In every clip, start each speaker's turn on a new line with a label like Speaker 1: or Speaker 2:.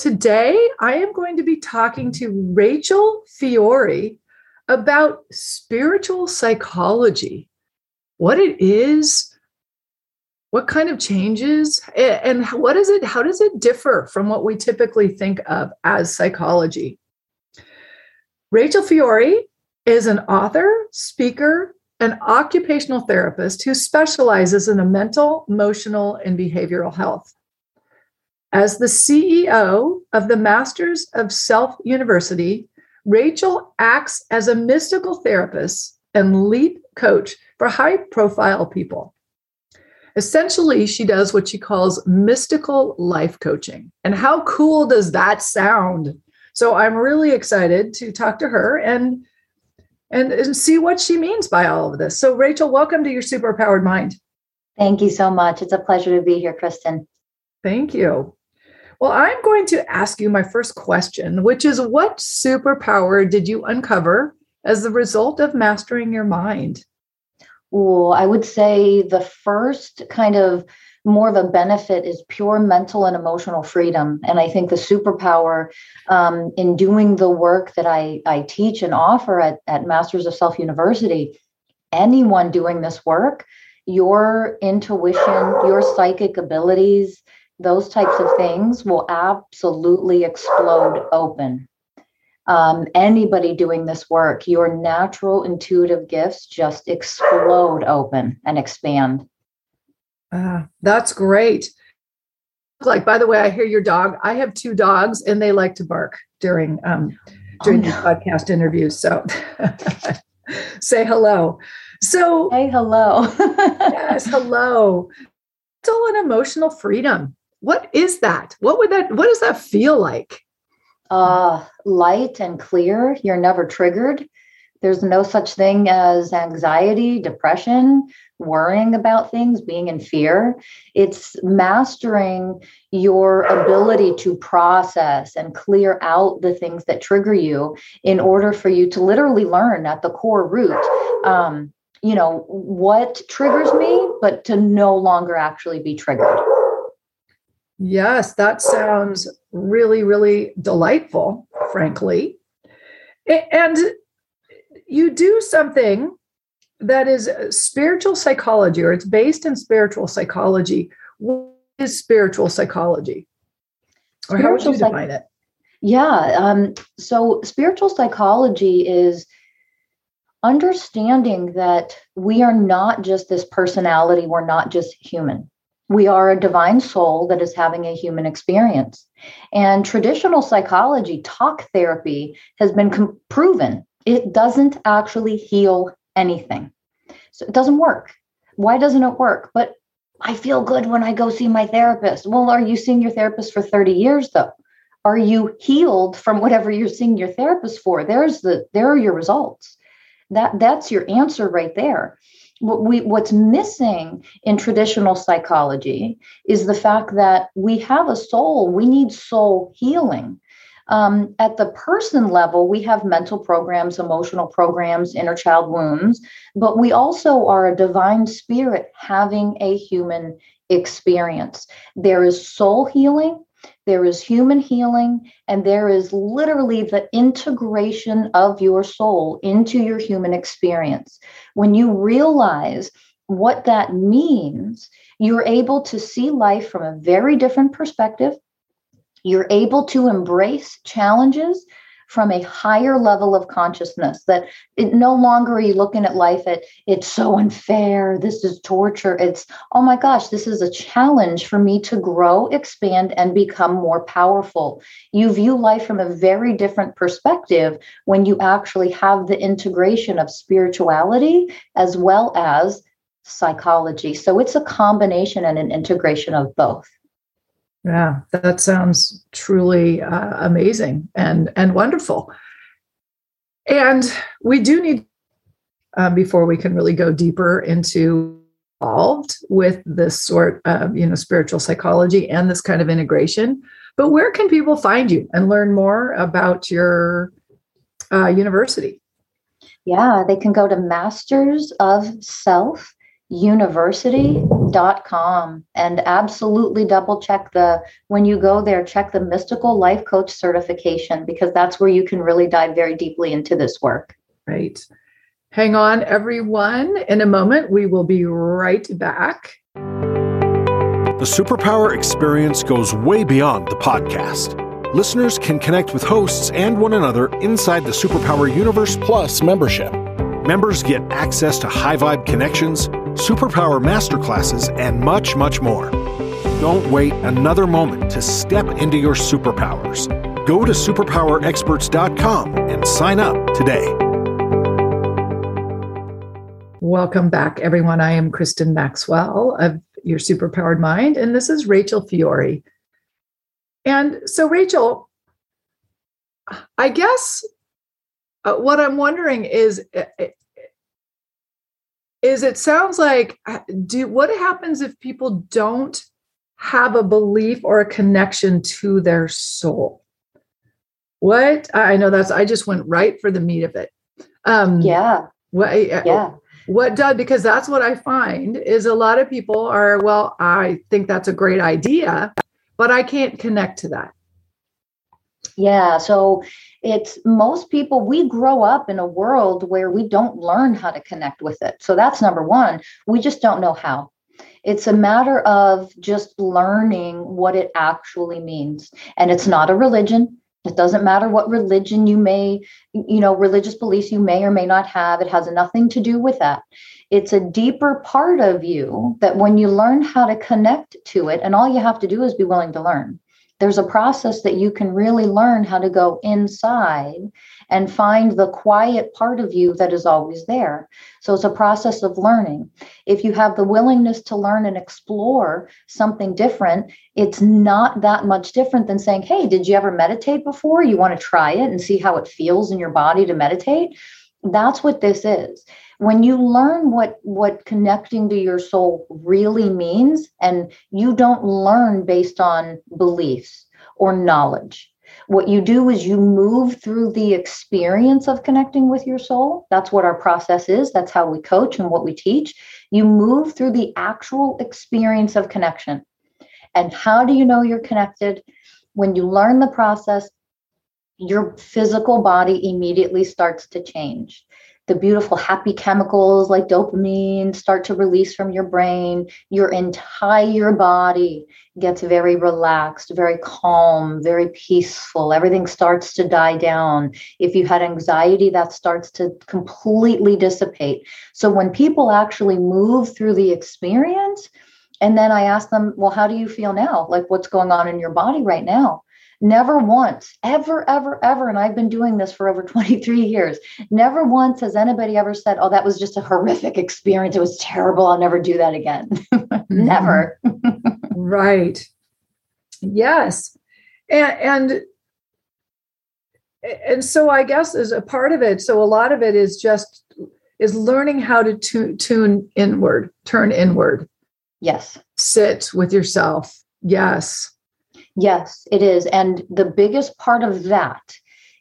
Speaker 1: Today, I am going to be talking to Rachel Fiori about spiritual psychology, what it is, what kind of changes, and what is it, how does it differ from what we typically think of as psychology? Rachel Fiori is an author, speaker, an occupational therapist who specializes in the mental, emotional, and behavioral health. As the CEO of the Masters of Self University, Rachel acts as a mystical therapist and leap coach for high profile people. Essentially, she does what she calls mystical life coaching. And how cool does that sound? So I'm really excited to talk to her and and, and see what she means by all of this. So, Rachel, welcome to your superpowered mind.
Speaker 2: Thank you so much. It's a pleasure to be here, Kristin.
Speaker 1: Thank you. Well, I'm going to ask you my first question, which is what superpower did you uncover as the result of mastering your mind?
Speaker 2: Well, I would say the first kind of more of a benefit is pure mental and emotional freedom. And I think the superpower um, in doing the work that I, I teach and offer at, at Masters of Self University, anyone doing this work, your intuition, your psychic abilities, those types of things will absolutely explode open. Um, anybody doing this work, your natural intuitive gifts just explode open and expand.
Speaker 1: Uh, that's great. Like, by the way, I hear your dog. I have two dogs, and they like to bark during um, during oh, no. podcast interviews. So, say hello. So,
Speaker 2: hey, hello.
Speaker 1: yes, hello. Mental and emotional freedom. What is that? What would that? What does that feel like?
Speaker 2: Uh, light and clear. You're never triggered. There's no such thing as anxiety, depression, worrying about things, being in fear. It's mastering your ability to process and clear out the things that trigger you in order for you to literally learn at the core root. Um, you know, what triggers me, but to no longer actually be triggered.
Speaker 1: Yes, that sounds really, really delightful, frankly. And you do something that is uh, spiritual psychology or it's based in spiritual psychology. What is spiritual psychology? Or spiritual how would you define it?
Speaker 2: Yeah. Um, so spiritual psychology is understanding that we are not just this personality, we're not just human. We are a divine soul that is having a human experience. And traditional psychology, talk therapy, has been com- proven it doesn't actually heal anything. So it doesn't work. Why doesn't it work? But I feel good when I go see my therapist. Well, are you seeing your therapist for 30 years though? Are you healed from whatever you're seeing your therapist for? There's the there are your results. That that's your answer right there. What we what's missing in traditional psychology is the fact that we have a soul. We need soul healing. Um, at the person level, we have mental programs, emotional programs, inner child wounds, but we also are a divine spirit having a human experience. There is soul healing, there is human healing, and there is literally the integration of your soul into your human experience. When you realize what that means, you're able to see life from a very different perspective you're able to embrace challenges from a higher level of consciousness that it no longer are you looking at life at it's so unfair. This is torture. It's oh my gosh this is a challenge for me to grow expand and become more powerful. You view life from a very different perspective when you actually have the integration of spirituality as well as psychology. So it's a combination and an integration of both
Speaker 1: Yeah, that sounds truly uh, amazing and and wonderful. And we do need uh, before we can really go deeper into involved with this sort of you know spiritual psychology and this kind of integration. But where can people find you and learn more about your uh, university?
Speaker 2: Yeah, they can go to Masters of Self university.com and absolutely double check the when you go there check the mystical life coach certification because that's where you can really dive very deeply into this work.
Speaker 1: Right. Hang on everyone. In a moment we will be right back.
Speaker 3: The superpower experience goes way beyond the podcast. Listeners can connect with hosts and one another inside the superpower universe plus membership. Members get access to high vibe connections superpower masterclasses, and much, much more. Don't wait another moment to step into your superpowers. Go to superpowerexperts.com and sign up today.
Speaker 1: Welcome back, everyone. I am Kristin Maxwell of Your Superpowered Mind, and this is Rachel Fiori. And so, Rachel, I guess uh, what I'm wondering is uh, is it sounds like uh, do what happens if people don't have a belief or a connection to their soul? What i know that's i just went right for the meat of it.
Speaker 2: Um yeah.
Speaker 1: what yeah. what does because that's what i find is a lot of people are well i think that's a great idea but i can't connect to that.
Speaker 2: Yeah so it's most people we grow up in a world where we don't learn how to connect with it. So that's number one. We just don't know how. It's a matter of just learning what it actually means. And it's not a religion. It doesn't matter what religion you may you know religious beliefs you may or may not have. It has nothing to do with that. It's a deeper part of you that when you learn how to connect to it and all you have to do is be willing to learn there's a process that you can really learn how to go inside and find the quiet part of you that is always there. So it's a process of learning. If you have the willingness to learn and explore something different, it's not that much different than saying, Hey, did you ever meditate before? You want to try it and see how it feels in your body to meditate? That's what this is. When you learn what what connecting to your soul really means and you don't learn based on beliefs or knowledge what you do is you move through the experience of connecting with your soul. That's what our process is. That's how we coach and what we teach. You move through the actual experience of connection. And how do you know you're connected? When you learn the process your physical body immediately starts to change the beautiful happy chemicals like dopamine start to release from your brain. Your entire body gets very relaxed, very calm, very peaceful. Everything starts to die down. If you had anxiety, that starts to completely dissipate. So when people actually move through the experience, and then I ask them, well, how do you feel now? Like, what's going on in your body right now? Never once, ever, ever, ever, and I've been doing this for over 23 years, never once has anybody ever said, Oh, that was just a horrific experience. It was terrible. I'll never do that again. Mm-hmm. never.
Speaker 1: right. Yes. And, and and so I guess as a part of it, so a lot of it is just is learning how to tune, tune inward, turn inward.
Speaker 2: Yes.
Speaker 1: Sit with yourself. Yes.
Speaker 2: Yes, it is. And the biggest part of that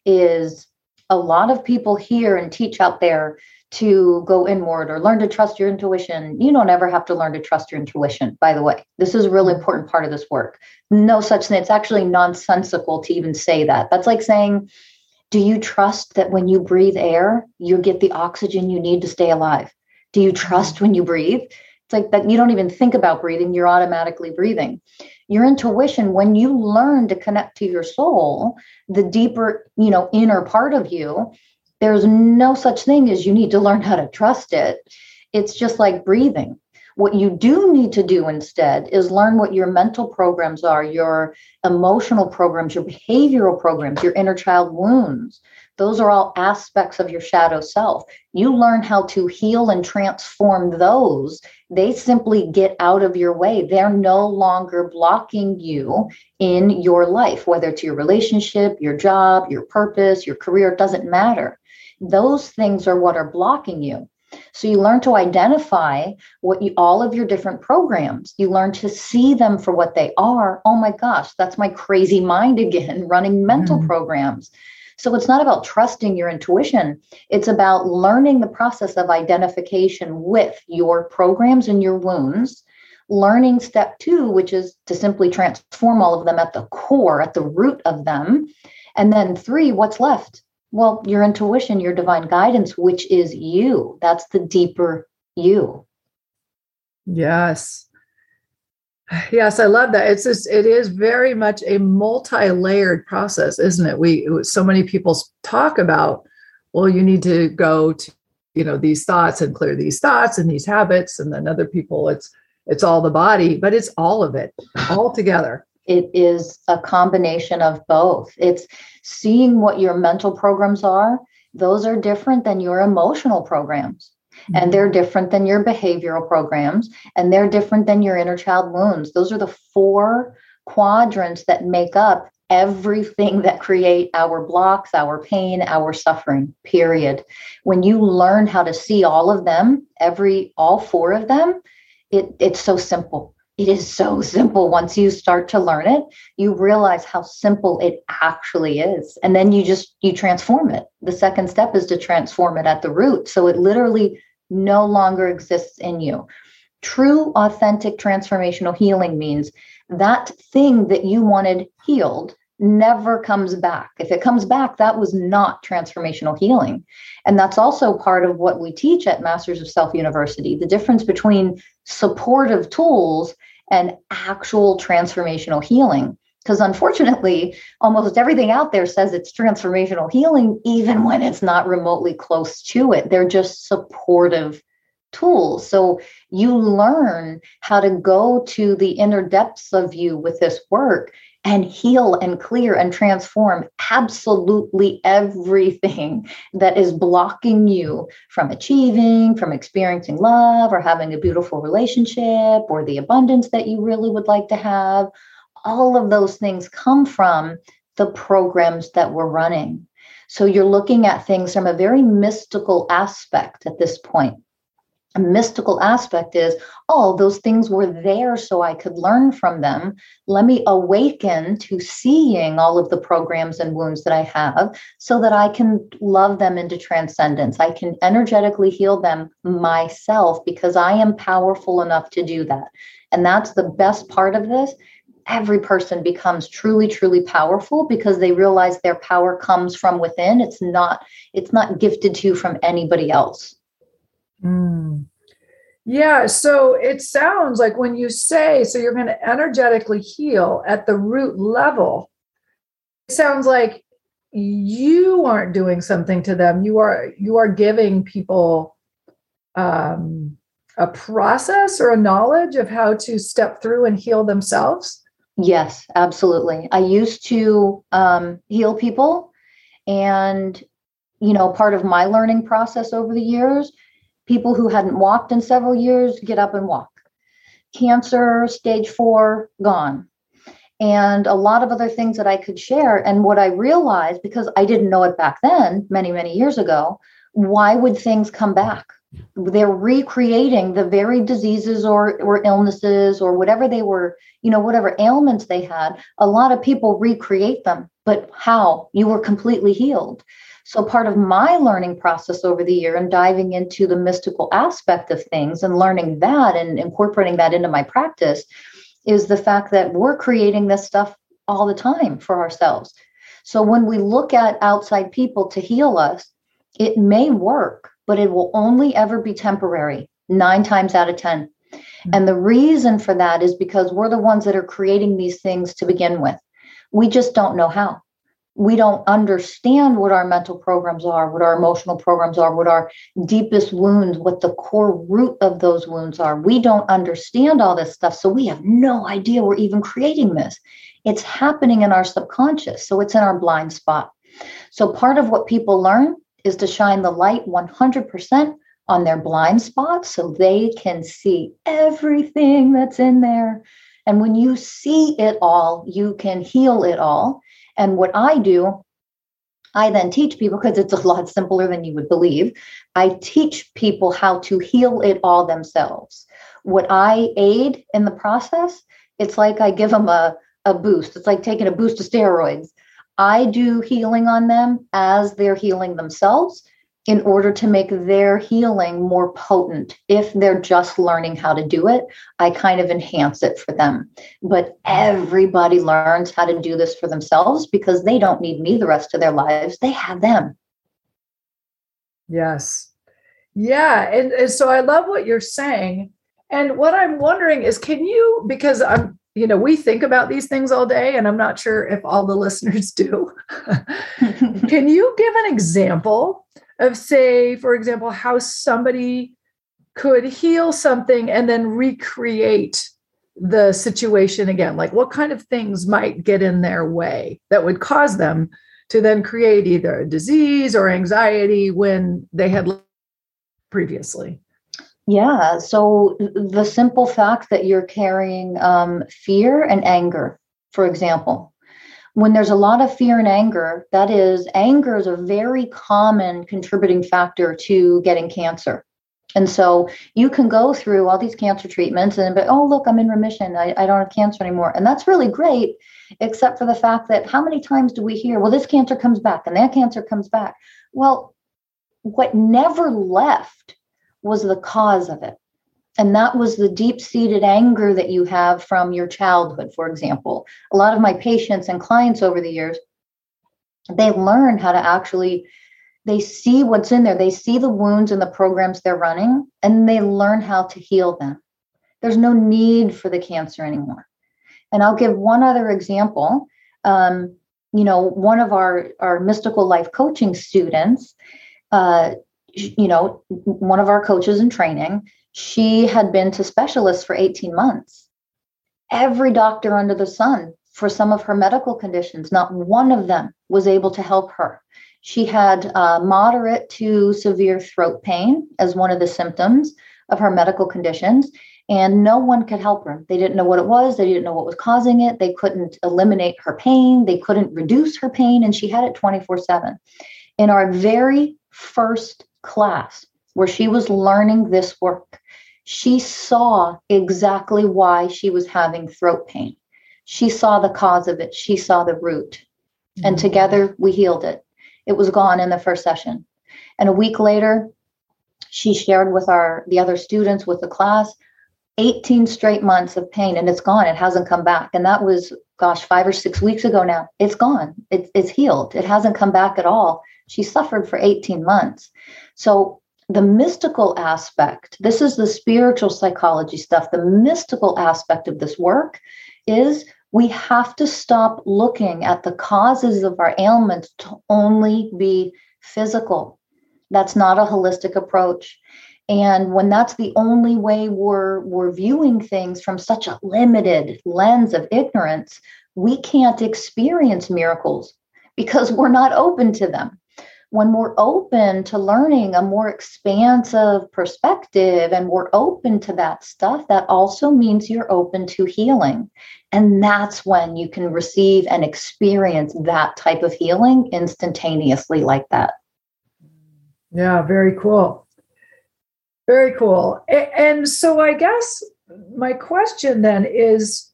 Speaker 2: is a lot of people hear and teach out there to go inward or learn to trust your intuition. You don't ever have to learn to trust your intuition, by the way. This is a really mm-hmm. important part of this work. No such thing. It's actually nonsensical to even say that. That's like saying, do you trust that when you breathe air, you get the oxygen you need to stay alive? Do you mm-hmm. trust when you breathe? It's like that you don't even think about breathing, you're automatically breathing your intuition when you learn to connect to your soul the deeper you know inner part of you there's no such thing as you need to learn how to trust it. It's just like breathing. What you do need to do instead is learn what your mental programs are your emotional programs your behavioral programs your inner child wounds. Those are all aspects of your shadow self. You learn how to heal and transform those they simply get out of your way. They're no longer blocking you in your life, whether it's your relationship, your job, your purpose, your career, it doesn't matter. Those things are what are blocking you. So you learn to identify what you all of your different programs. You learn to see them for what they are. Oh my gosh, that's my crazy mind again running mental mm. programs. So it's not about trusting your intuition. It's about learning the process of identification with your programs and your wounds. Learning step two, which is to simply transform all of them at the core, at the root of them. And then three, what's left? Well, your intuition, your divine guidance, which is you. That's the deeper you.
Speaker 1: Yes. Yes, I love that. It's just it is very much a multi-layered process, isn't it? We so many people talk about, well, you need to go to, you know, these thoughts and clear these thoughts and these habits, and then other people, it's it's all the body, but it's all of it all together.
Speaker 2: It is a combination of both. It's seeing what your mental programs are. Those are different than your emotional programs and mm-hmm. they're different than your behavioral programs and they're different than your inner child wounds. Those are the four quadrants that make up everything that create our blocks our pain our suffering period. When you learn how to see all of them every all four of them it, it's so simple. It is so simple. Once you start to learn it you realize how simple it actually is. And then you just you transform it. The second step is to transform it at the root. So it literally no longer exists in you. True, authentic transformational healing means that thing that you wanted healed never comes back. If it comes back, that was not transformational healing. And that's also part of what we teach at Masters of Self University the difference between supportive tools and actual transformational healing. Because unfortunately, almost everything out there says it's transformational healing, even when it's not remotely close to it. They're just supportive tools. So you learn how to go to the inner depths of you with this work and heal and clear and transform absolutely everything that is blocking you from achieving, from experiencing love or having a beautiful relationship or the abundance that you really would like to have all of those things come from the programs that we're running. So you're looking at things from a very mystical aspect at this point. A mystical aspect is, oh, those things were there so I could learn from them. Let me awaken to seeing all of the programs and wounds that I have so that I can love them into transcendence. I can energetically heal them myself because I am powerful enough to do that. And that's the best part of this every person becomes truly truly powerful because they realize their power comes from within. It's not it's not gifted to you from anybody else.
Speaker 1: Mm. yeah so it sounds like when you say so you're going to energetically heal at the root level it sounds like you aren't doing something to them. You are you are giving people um a process or a knowledge of how to step through and heal themselves
Speaker 2: Yes, absolutely. I used to um, heal people, and you know, part of my learning process over the years, people who hadn't walked in several years get up and walk. Cancer, stage four, gone. And a lot of other things that I could share. And what I realized, because I didn't know it back then, many, many years ago, why would things come back? They're recreating the very diseases or or illnesses or whatever they were you know whatever ailments they had. A lot of people recreate them but how? You were completely healed. So part of my learning process over the year and diving into the mystical aspect of things and learning that and incorporating that into my practice is the fact that we're creating this stuff all the time for ourselves. So when we look at outside people to heal us it may work but it will only ever be temporary, nine times out of 10. Mm-hmm. And the reason for that is because we're the ones that are creating these things to begin with. We just don't know how. We don't understand what our mental programs are, what our emotional programs are, what our deepest wounds, what the core root of those wounds are. We don't understand all this stuff. So we have no idea we're even creating this. It's happening in our subconscious. So it's in our blind spot. So part of what people learn is to shine the light 100% on their blind spots so they can see everything that's in there. And when you see it all, you can heal it all. And what I do, I then teach people because it's a lot simpler than you would believe. I teach people how to heal it all themselves. What I aid in the process, it's like I give them a, a boost. It's like taking a boost of steroids. I do healing on them as they're healing themselves in order to make their healing more potent. If they're just learning how to do it, I kind of enhance it for them. But everybody learns how to do this for themselves because they don't need me the rest of their lives. They have them.
Speaker 1: Yes. Yeah. And, and so I love what you're saying. And what I'm wondering is can you, because I'm, you know, we think about these things all day, and I'm not sure if all the listeners do. can you give an example of say for example how somebody could heal something and then recreate the situation again like what kind of things might get in their way that would cause them to then create either a disease or anxiety when they had previously
Speaker 2: yeah so the simple fact that you're carrying um, fear and anger for example when there's a lot of fear and anger, that is, anger is a very common contributing factor to getting cancer. And so you can go through all these cancer treatments and be, oh, look, I'm in remission. I, I don't have cancer anymore. And that's really great, except for the fact that how many times do we hear, well, this cancer comes back and that cancer comes back? Well, what never left was the cause of it. And that was the deep seated anger that you have from your childhood, for example. A lot of my patients and clients over the years, they learn how to actually they see what's in there they see the wounds and the programs they're running and they learn how to heal them there's no need for the cancer anymore and i'll give one other example um, you know one of our our mystical life coaching students uh, you know one of our coaches in training she had been to specialists for 18 months. Every doctor under the sun for some of her medical conditions, not one of them was able to help her. She had uh, moderate to severe throat pain as one of the symptoms of her medical conditions, and no one could help her. They didn't know what it was, they didn't know what was causing it, they couldn't eliminate her pain, they couldn't reduce her pain, and she had it 24 7. In our very first class, where she was learning this work, she saw exactly why she was having throat pain. She saw the cause of it, she saw the root. Mm-hmm. And together we healed it. It was gone in the first session. And a week later, she shared with our the other students with the class 18 straight months of pain and it's gone it hasn't come back and that was gosh 5 or 6 weeks ago now it's gone it, it's healed it hasn't come back at all she suffered for 18 months so the mystical aspect, this is the spiritual psychology stuff. The mystical aspect of this work is we have to stop looking at the causes of our ailments to only be physical. That's not a holistic approach. And when that's the only way we're, we're viewing things from such a limited lens of ignorance, we can't experience miracles because we're not open to them when we're open to learning a more expansive perspective and we're open to that stuff, that also means you're open to healing. And that's when you can receive and experience that type of healing instantaneously, like that.
Speaker 1: Yeah, very cool. Very cool. And so, I guess my question then is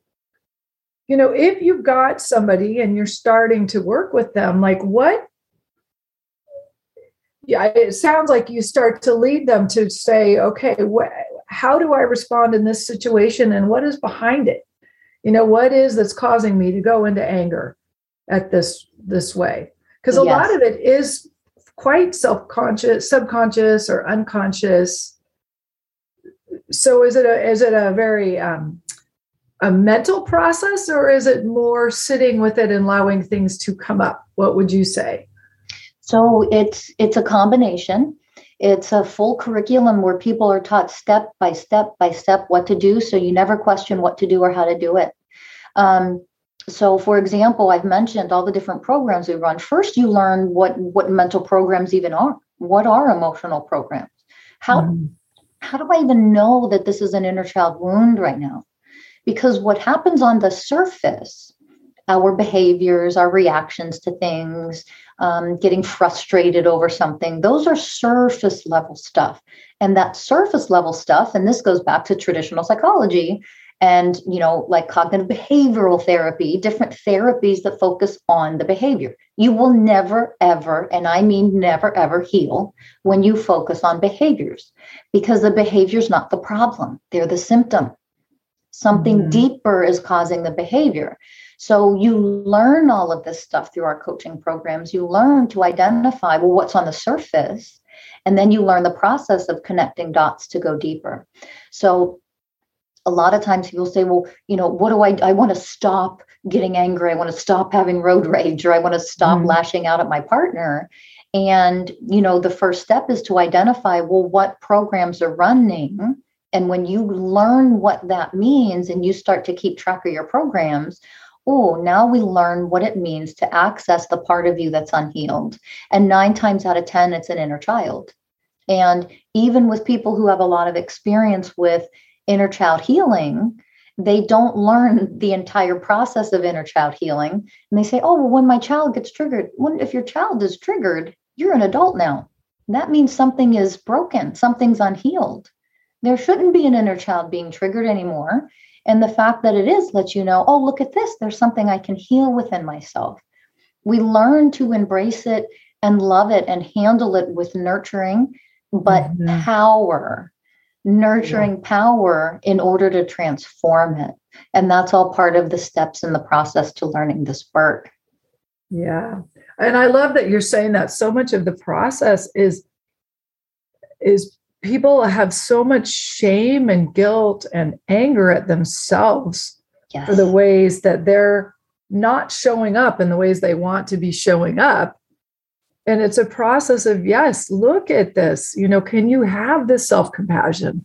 Speaker 1: you know, if you've got somebody and you're starting to work with them, like what yeah, it sounds like you start to lead them to say, okay, wh- how do I respond in this situation and what is behind it? You know, what is that's causing me to go into anger at this this way? Because a yes. lot of it is quite self-conscious, subconscious or unconscious. So is it a is it a very um, a mental process or is it more sitting with it and allowing things to come up? What would you say?
Speaker 2: So it's it's a combination. It's a full curriculum where people are taught step by step by step what to do, so you never question what to do or how to do it. Um, so, for example, I've mentioned all the different programs we run. First, you learn what what mental programs even are. What are emotional programs? How mm. how do I even know that this is an inner child wound right now? Because what happens on the surface, our behaviors, our reactions to things, um, getting frustrated over something, those are surface level stuff. And that surface level stuff, and this goes back to traditional psychology, and you know like cognitive behavioral therapy different therapies that focus on the behavior. You will never ever and i mean never ever heal when you focus on behaviors because the behavior is not the problem. They're the symptom something mm-hmm. deeper is causing the behavior so you learn all of this stuff through our coaching programs you learn to identify well what's on the surface and then you learn the process of connecting dots to go deeper so a lot of times people say, well, you know, what do I, I want to stop getting angry. I want to stop having road rage or I want to stop mm lashing out at my partner. And, you know, the first step is to identify, well, what programs are running. And when you learn what that means and you start to keep track of your programs, oh, now we learn what it means to access the part of you that's unhealed. And nine times out of 10, it's an inner child. And even with people who have a lot of experience with inner child healing, they don't learn the entire process of inner child healing. And they say, oh, well, when my child gets triggered, when, if your child is triggered, you're an adult now. That means something is broken, something's unhealed. There shouldn't be an inner child being triggered anymore. And the fact that it is lets you know, oh, look at this, there's something I can heal within myself. We learn to embrace it and love it and handle it with nurturing, but mm-hmm. power nurturing yeah. power in order to transform it. And that's all part of the steps in the process to learning this work.
Speaker 1: Yeah. And I love that you're saying that so much of the process is is people have so much shame and guilt and anger at themselves yes. for the ways that they're not showing up in the ways they want to be showing up. And it's a process of yes look at this. You know can you have this self-compassion?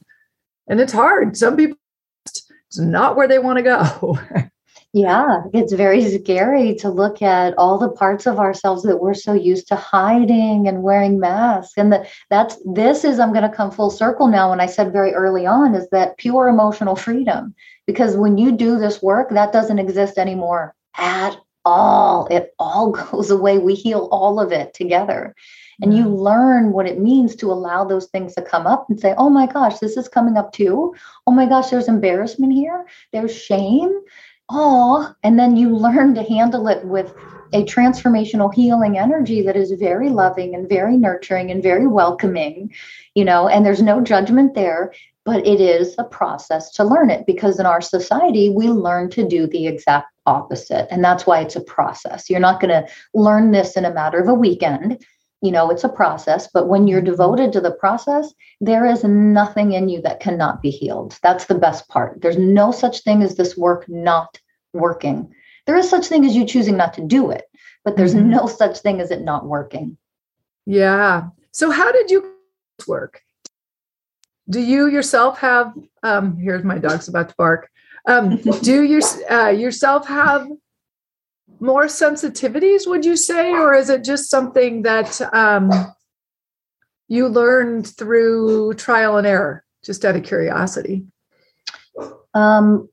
Speaker 1: And it's hard. Some people it's not where they want to go
Speaker 2: yeah it's very scary to look at all the parts of ourselves that we're so used to hiding and wearing masks. And that that's this is i'm going to come full circle now when i said very early on is that pure emotional freedom. Because when you do this work that doesn't exist anymore at all. It all goes away. We heal all of it together. And you mm. learn what it means to allow those things to come up and say oh my gosh this is coming up too. Oh my gosh there's embarrassment here. There's shame oh and then you learn to handle it with a transformational healing energy that is very loving and very nurturing and very welcoming you know and there's no judgment there but it is a process to learn it because in our society we learn to do the exact opposite and that's why it's a process. You're not going to learn this in a matter of a weekend you know it's a process but when you're devoted to the process there is nothing in you that cannot be healed. That's the best part. There's no such thing as this work not working. There is such thing as you choosing not to do it but there's mm-hmm. no such thing as it not working.
Speaker 1: Yeah. So how did you work? Do you yourself have um here's my dog's about to bark. Um do you uh, yourself have more sensitivities would you say or is it just something that um you learned through trial and error just out of curiosity
Speaker 2: um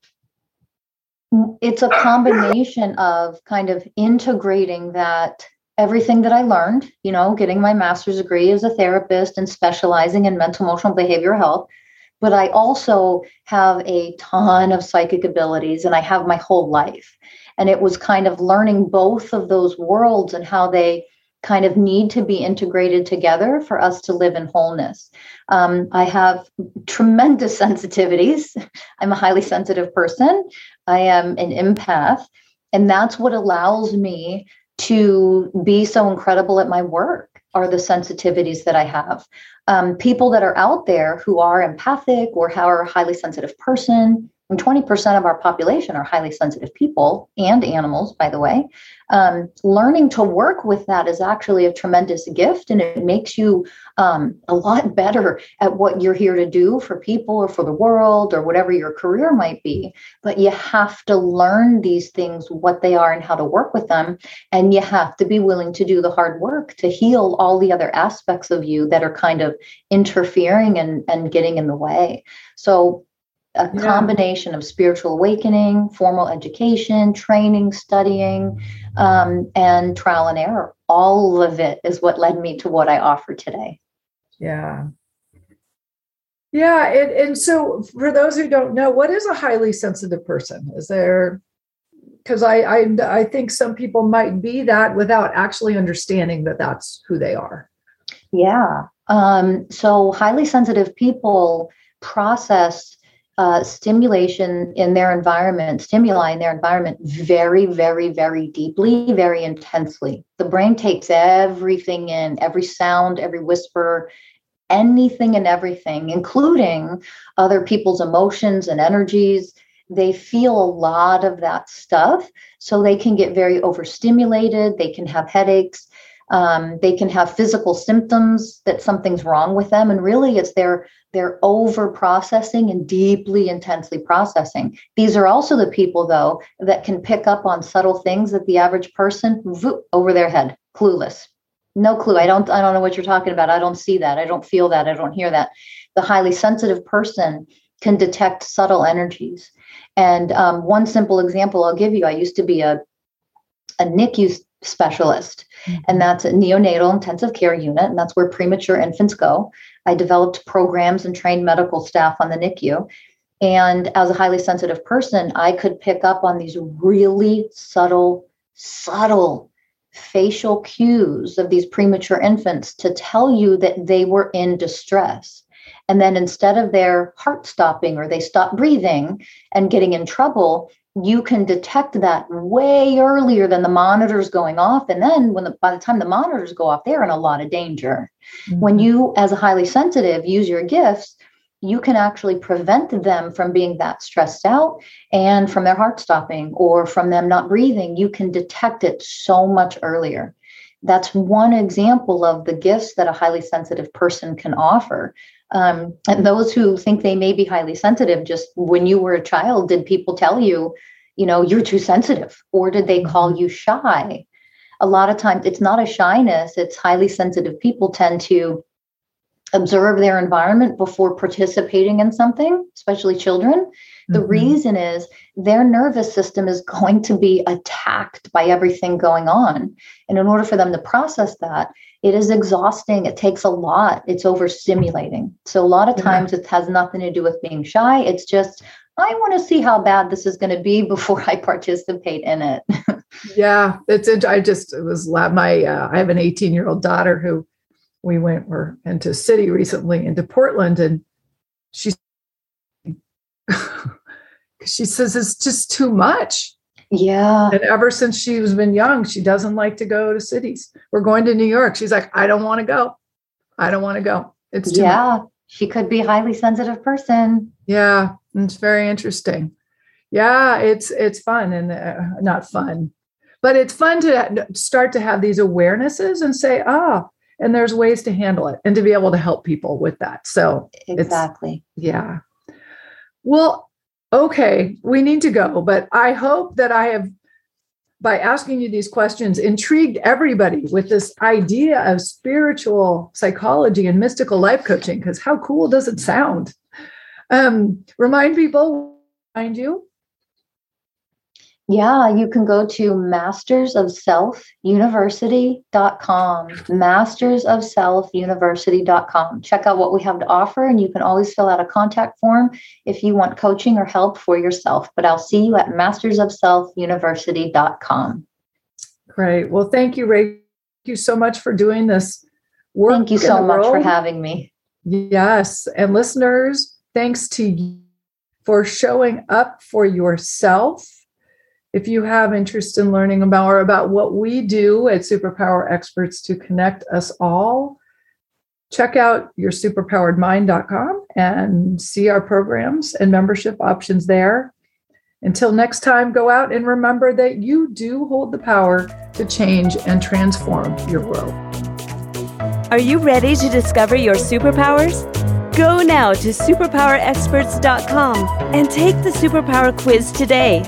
Speaker 2: it's a combination of kind of integrating that everything that I learned, you know, getting my master's degree as a therapist and specializing in mental emotional behavioral health. But I also have a ton of psychic abilities and I have my whole life. And it was kind of learning both of those worlds and how they kind of need to be integrated together for us to live in wholeness. Um, I have tremendous sensitivities. I'm a highly sensitive person. I am an empath. And that's what allows me to be so incredible at my work are the sensitivities that I have. Um, people that are out there who are empathic or are a highly sensitive person, and 20% of our population are highly sensitive people and animals, by the way. Um, learning to work with that is actually a tremendous gift, and it makes you um, a lot better at what you're here to do for people or for the world or whatever your career might be. But you have to learn these things, what they are, and how to work with them. And you have to be willing to do the hard work to heal all the other aspects of you that are kind of interfering and, and getting in the way. So a yeah. combination of spiritual awakening, formal education, training, studying, um, and trial and error. All of it is what led me to what I offer today.
Speaker 1: Yeah. Yeah. And, and so, for those who don't know, what is a highly sensitive person? Is there, because I, I, I think some people might be that without actually understanding that that's who they are.
Speaker 2: Yeah. Um, so, highly sensitive people process uh, stimulation in their environment, stimuli in their environment very, very, very deeply, very intensely. The brain takes everything in, every sound, every whisper, anything and everything, including other people's emotions and energies. They feel a lot of that stuff. So they can get very overstimulated, they can have headaches. Um, they can have physical symptoms that something's wrong with them. And really it's their they're over processing and deeply intensely processing. These are also the people though that can pick up on subtle things that the average person whoop, over their head clueless. No clue. I don't i don't know what you're talking about. I don't see that. I don't feel that. I don't hear that. The highly sensitive person can detect subtle energies. And um, one simple example i'll give you i used to be a a nicu specialist mm-hmm. and that's a neonatal intensive care unit and that's where premature infants go I developed programs and trained medical staff on the NICU. And as a highly sensitive person, I could pick up on these really subtle, subtle facial cues of these premature infants to tell you that they were in distress. And then instead of their heart stopping or they stop breathing and getting in trouble, you can detect that way earlier than the monitors going off and then when the, by the time the monitors go off they're in a lot of danger. Mm-hmm. when you as a highly sensitive use your gifts you can actually prevent them from being that stressed out and from their heart stopping or from them not breathing. You can detect it so much earlier. That's one example of the gifts that a highly sensitive person can offer um, and those who think they may be highly sensitive, just when you were a child, did people tell you, you know, you're too sensitive, or did they call mm-hmm. you shy? A lot of times it's not a shyness, it's highly sensitive people tend to observe their environment before participating in something, especially children. The mm-hmm. reason is their nervous system is going to be attacked by everything going on. And in order for them to process that, it is exhausting. It takes a lot. It's overstimulating. So a lot of times yeah. it has nothing to do with being shy. It's just, I want to see how bad this is going to be before I participate in it.
Speaker 1: yeah, it's. I just it was my. Uh, I have an 18 year old daughter who we went we're into city recently into Portland, and she she says it's just too much.
Speaker 2: Yeah.
Speaker 1: And ever since she's been young, she doesn't like to go to cities. We're going to New York. She's like, I don't want to go. I don't want to go. It's
Speaker 2: yeah. Much. She could be a highly sensitive person.
Speaker 1: Yeah, it's very interesting. Yeah, it's it's fun and uh, not fun, but it's fun to start to have these awarenesses and say, ah, oh, and there's ways to handle it and to be able to help people with that. So
Speaker 2: exactly,
Speaker 1: yeah. Well, okay, we need to go. But I hope that I have, by asking you these questions, intrigued everybody with this idea of spiritual psychology and mystical life coaching. Because how cool does it sound? Um, remind people, find you.
Speaker 2: Yeah, you can go to mastersofselfuniversity.com. Mastersofselfuniversity.com. Check out what we have to offer, and you can always fill out a contact form if you want coaching or help for yourself. But I'll see you at mastersofselfuniversity.com.
Speaker 1: Great. Well, thank you, Ray. Thank you so much for doing this work.
Speaker 2: Thank you so much world. for having me.
Speaker 1: Yes. And listeners, thanks to you for showing up for yourself if you have interest in learning about or about what we do at Superpower Experts to connect us all, Check out yoursuperpoweredmind.com and see our programs and membership options there. Until next time, go out and remember that you do hold the power to change and transform your world.
Speaker 4: Are you ready to discover your superpowers? Go now to superpowerexperts.com and take the superpower quiz today.